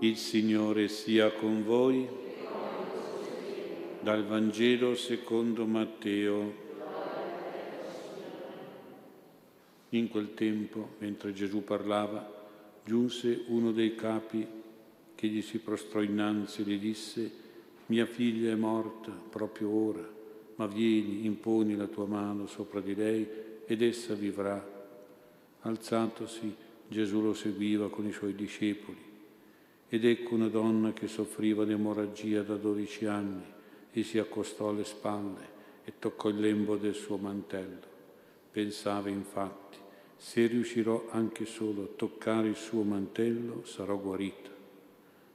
Il Signore sia con voi. Dal Vangelo secondo Matteo. In quel tempo, mentre Gesù parlava, giunse uno dei capi che gli si prostrò innanzi e gli disse, mia figlia è morta proprio ora, ma vieni, imponi la tua mano sopra di lei ed essa vivrà. Alzatosi, Gesù lo seguiva con i suoi discepoli ed ecco una donna che soffriva di emorragia da dodici anni e si accostò alle spalle e toccò il lembo del suo mantello. Pensava infatti, se riuscirò anche solo a toccare il suo mantello, sarò guarita.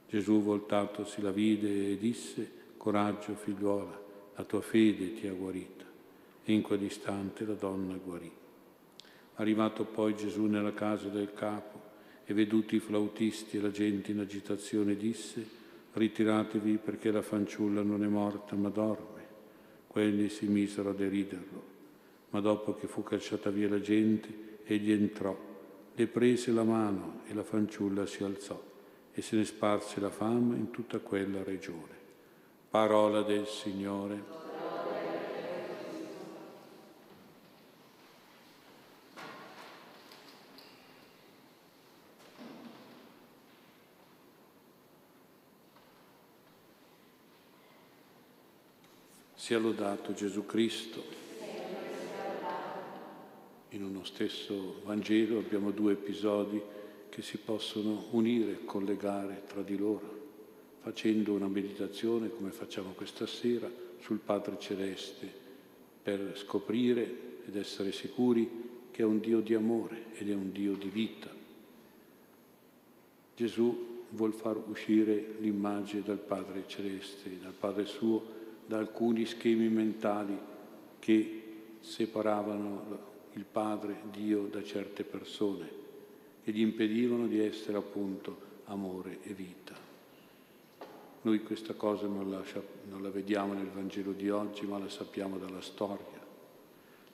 Gesù voltatosi la vide e disse, coraggio figliuola, la tua fede ti ha guarita. E in quell'istante la donna guarì. Arrivato poi Gesù nella casa del capo, e veduti i flautisti e la gente in agitazione disse, ritiratevi perché la fanciulla non è morta ma dorme. Quelli si misero a deriderlo, ma dopo che fu cacciata via la gente, egli entrò, le prese la mano e la fanciulla si alzò e se ne sparse la fama in tutta quella regione. Parola del Signore. Sia lodato Gesù Cristo. In uno stesso Vangelo abbiamo due episodi che si possono unire, collegare tra di loro, facendo una meditazione come facciamo questa sera sul Padre Celeste, per scoprire ed essere sicuri che è un Dio di amore ed è un Dio di vita. Gesù vuol far uscire l'immagine dal Padre Celeste, dal Padre suo, da alcuni schemi mentali che separavano il Padre, Dio, da certe persone e gli impedivano di essere appunto amore e vita. Noi questa cosa non la, non la vediamo nel Vangelo di oggi, ma la sappiamo dalla storia.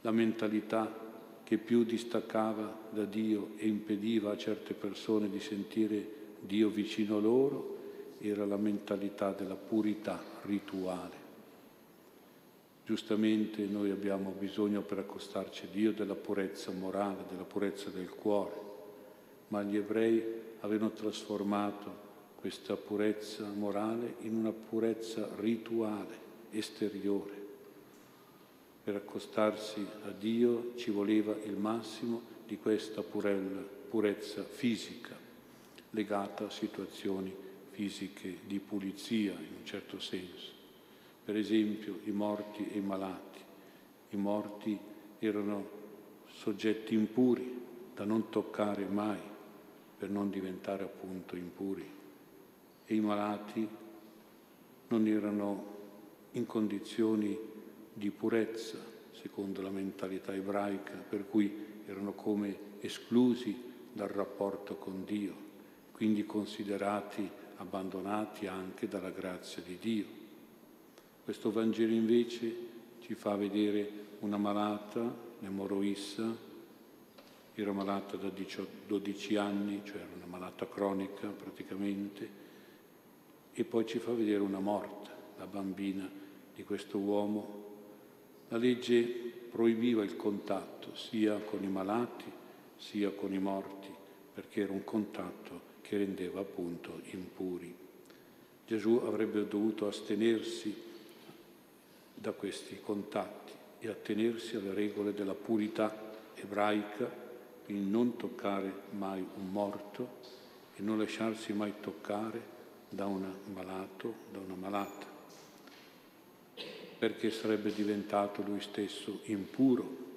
La mentalità che più distaccava da Dio e impediva a certe persone di sentire Dio vicino a loro era la mentalità della purità rituale. Giustamente noi abbiamo bisogno per accostarci a Dio della purezza morale, della purezza del cuore, ma gli ebrei avevano trasformato questa purezza morale in una purezza rituale, esteriore. Per accostarsi a Dio ci voleva il massimo di questa purezza fisica, legata a situazioni fisiche di pulizia in un certo senso per esempio i morti e i malati. I morti erano soggetti impuri da non toccare mai per non diventare appunto impuri e i malati non erano in condizioni di purezza secondo la mentalità ebraica per cui erano come esclusi dal rapporto con Dio, quindi considerati abbandonati anche dalla grazia di Dio. Questo Vangelo invece ci fa vedere una malata, Nemoroissa, era malata da 12 anni, cioè era una malata cronica praticamente, e poi ci fa vedere una morta, la bambina di questo uomo. La legge proibiva il contatto sia con i malati sia con i morti, perché era un contatto che rendeva appunto impuri. Gesù avrebbe dovuto astenersi da questi contatti e attenersi alle regole della purità ebraica, quindi non toccare mai un morto e non lasciarsi mai toccare da un malato, da una malata, perché sarebbe diventato lui stesso impuro.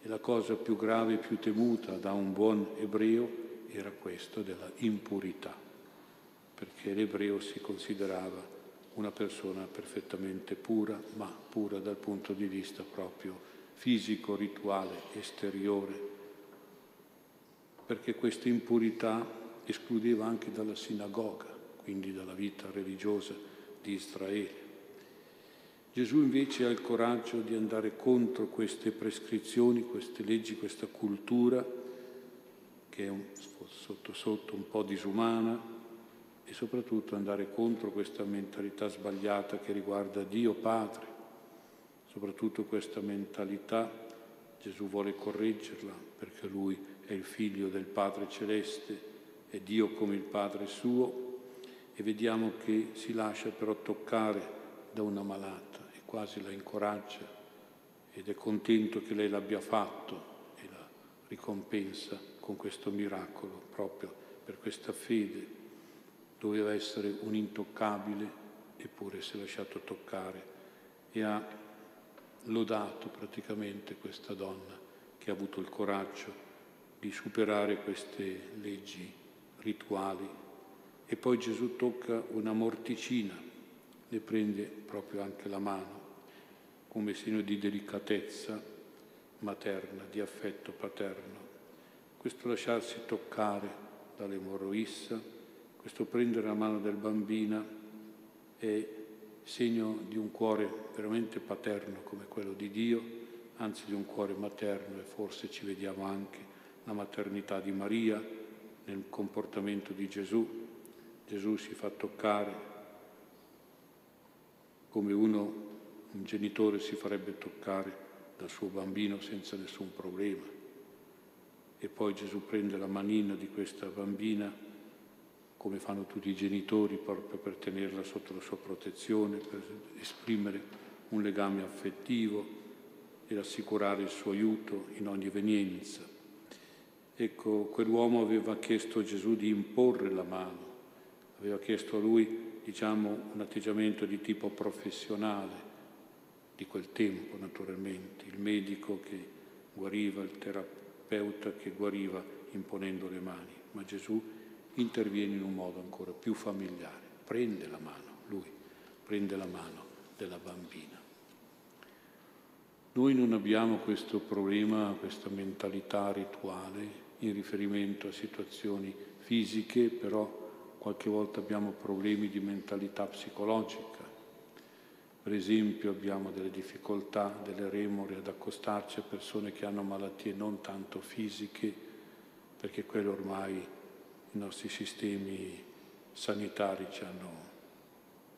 E la cosa più grave e più temuta da un buon ebreo era questo della impurità, perché l'ebreo si considerava una persona perfettamente pura, ma pura dal punto di vista proprio fisico, rituale, esteriore, perché questa impurità escludeva anche dalla sinagoga, quindi dalla vita religiosa di Israele. Gesù invece ha il coraggio di andare contro queste prescrizioni, queste leggi, questa cultura che è un, sotto sotto un po' disumana e soprattutto andare contro questa mentalità sbagliata che riguarda Dio Padre, soprattutto questa mentalità Gesù vuole correggerla perché Lui è il figlio del Padre Celeste, è Dio come il Padre suo e vediamo che si lascia però toccare da una malata e quasi la incoraggia ed è contento che lei l'abbia fatto e la ricompensa con questo miracolo proprio per questa fede. Doveva essere un intoccabile eppure si è lasciato toccare e ha lodato praticamente questa donna che ha avuto il coraggio di superare queste leggi rituali. E poi Gesù tocca una morticina, le prende proprio anche la mano come segno di delicatezza materna, di affetto paterno. Questo lasciarsi toccare dall'emorroissa, questo prendere la mano del bambino è segno di un cuore veramente paterno come quello di Dio, anzi di un cuore materno e forse ci vediamo anche la maternità di Maria nel comportamento di Gesù. Gesù si fa toccare come uno, un genitore si farebbe toccare dal suo bambino senza nessun problema. E poi Gesù prende la manina di questa bambina, come fanno tutti i genitori, proprio per tenerla sotto la sua protezione, per esprimere un legame affettivo ed assicurare il suo aiuto in ogni evenienza. Ecco, quell'uomo aveva chiesto a Gesù di imporre la mano, aveva chiesto a lui, diciamo, un atteggiamento di tipo professionale, di quel tempo naturalmente, il medico che guariva, il terapeuta che guariva imponendo le mani, ma Gesù interviene in un modo ancora più familiare, prende la mano, lui prende la mano della bambina. Noi non abbiamo questo problema, questa mentalità rituale in riferimento a situazioni fisiche, però qualche volta abbiamo problemi di mentalità psicologica. Per esempio abbiamo delle difficoltà, delle remore ad accostarci a persone che hanno malattie non tanto fisiche, perché quello ormai i nostri sistemi sanitari ci hanno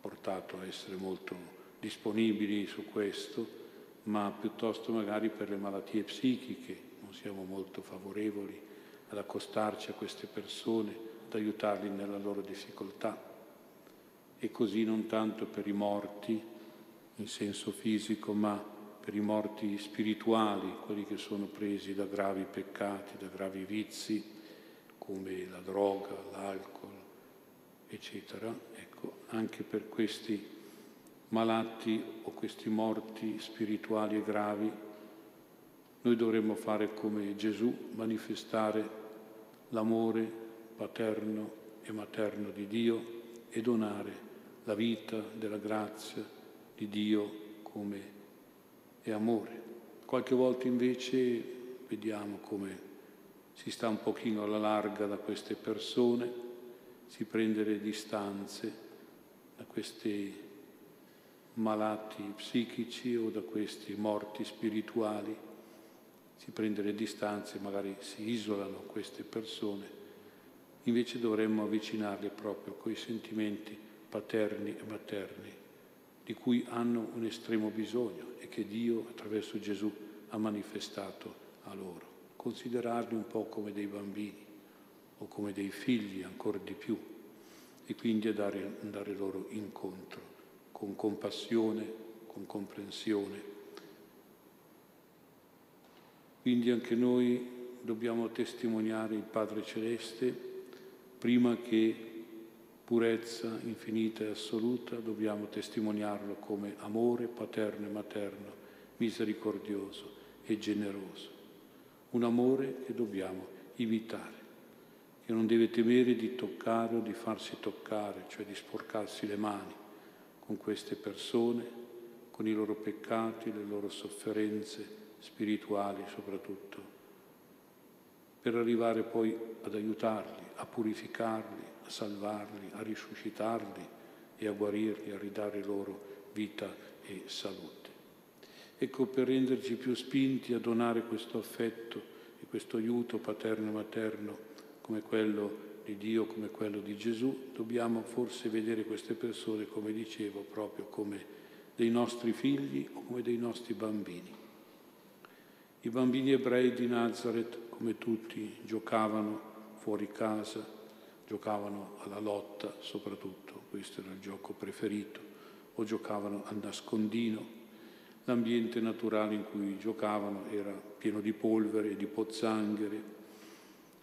portato a essere molto disponibili su questo, ma piuttosto magari per le malattie psichiche non siamo molto favorevoli ad accostarci a queste persone, ad aiutarli nella loro difficoltà. E così non tanto per i morti in senso fisico, ma per i morti spirituali, quelli che sono presi da gravi peccati, da gravi vizi, come la droga, l'alcol, eccetera. Ecco, anche per questi malati o questi morti spirituali e gravi, noi dovremmo fare come Gesù, manifestare l'amore paterno e materno di Dio e donare la vita della grazia di Dio come è amore. Qualche volta invece vediamo come si sta un pochino alla larga da queste persone, si prende le distanze da questi malati psichici o da questi morti spirituali si prende le distanze, magari si isolano queste persone, invece dovremmo avvicinarle proprio coi sentimenti paterni e materni di cui hanno un estremo bisogno e che Dio attraverso Gesù ha manifestato a loro. Considerarli un po' come dei bambini o come dei figli ancora di più e quindi andare, andare loro incontro con compassione, con comprensione quindi anche noi dobbiamo testimoniare il Padre Celeste prima che purezza infinita e assoluta, dobbiamo testimoniarlo come amore paterno e materno, misericordioso e generoso. Un amore che dobbiamo imitare, che non deve temere di toccare o di farsi toccare, cioè di sporcarsi le mani con queste persone, con i loro peccati, le loro sofferenze, spirituali soprattutto, per arrivare poi ad aiutarli, a purificarli, a salvarli, a risuscitarli e a guarirli, a ridare loro vita e salute. Ecco, per renderci più spinti a donare questo affetto e questo aiuto paterno e materno come quello di di Dio come quello di Gesù, dobbiamo forse vedere queste persone, come dicevo, proprio come dei nostri figli o come dei nostri bambini. I bambini ebrei di Nazareth, come tutti, giocavano fuori casa, giocavano alla lotta soprattutto, questo era il gioco preferito, o giocavano al nascondino. L'ambiente naturale in cui giocavano era pieno di polvere, di pozzanghere.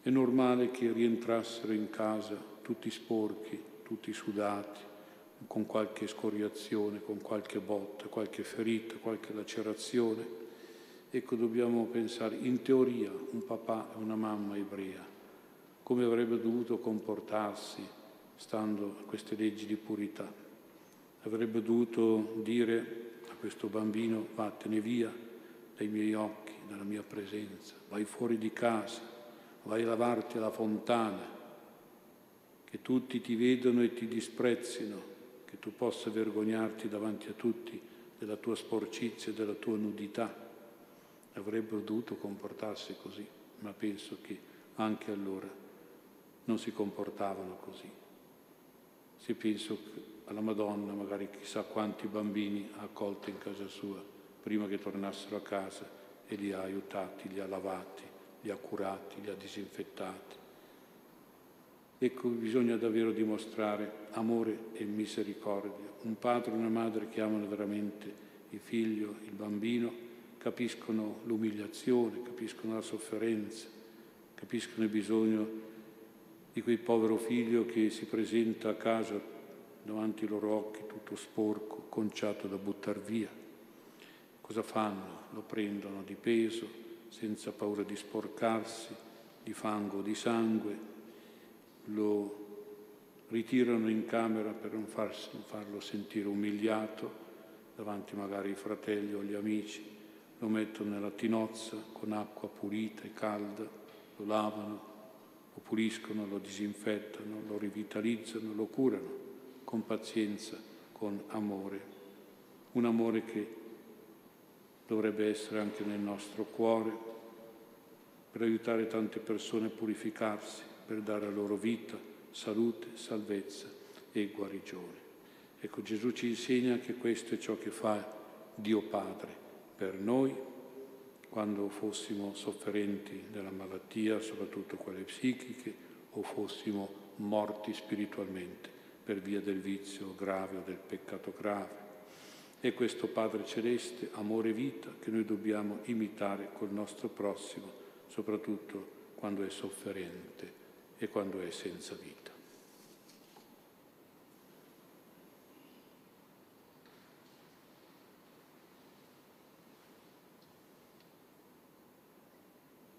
È normale che rientrassero in casa tutti sporchi, tutti sudati, con qualche scoriazione, con qualche botta, qualche ferita, qualche lacerazione. Ecco, dobbiamo pensare, in teoria, un papà e una mamma ebrea, come avrebbe dovuto comportarsi stando a queste leggi di purità. Avrebbe dovuto dire a questo bambino, vattene via dai miei occhi, dalla mia presenza, vai fuori di casa, vai a lavarti alla fontana, che tutti ti vedono e ti disprezzino, che tu possa vergognarti davanti a tutti della tua sporcizia e della tua nudità. Avrebbero dovuto comportarsi così, ma penso che anche allora non si comportavano così. Se penso alla Madonna, magari chissà quanti bambini ha accolto in casa sua prima che tornassero a casa e li ha aiutati, li ha lavati, li ha curati, li ha disinfettati Ecco, bisogna davvero dimostrare amore e misericordia. Un padre e una madre che amano veramente il figlio, il bambino, capiscono l'umiliazione, capiscono la sofferenza, capiscono il bisogno di quel povero figlio che si presenta a casa davanti ai loro occhi tutto sporco, conciato da buttare via. Cosa fanno? Lo prendono di peso, senza paura di sporcarsi, di fango, di sangue, lo ritirano in camera per non farlo sentire umiliato davanti magari ai fratelli o agli amici, lo mettono nella tinozza con acqua pulita e calda, lo lavano, lo puliscono, lo disinfettano, lo rivitalizzano, lo curano con pazienza, con amore. Un amore che dovrebbe essere anche nel nostro cuore per aiutare tante persone a purificarsi, per dare loro vita, salute, salvezza e guarigione. Ecco, Gesù ci insegna che questo è ciò che fa Dio Padre per noi quando fossimo sofferenti della malattia, soprattutto quelle psichiche, o fossimo morti spiritualmente per via del vizio grave o del peccato grave. E questo Padre Celeste, amore e vita, che noi dobbiamo imitare col nostro prossimo, soprattutto quando è sofferente e quando è senza vita.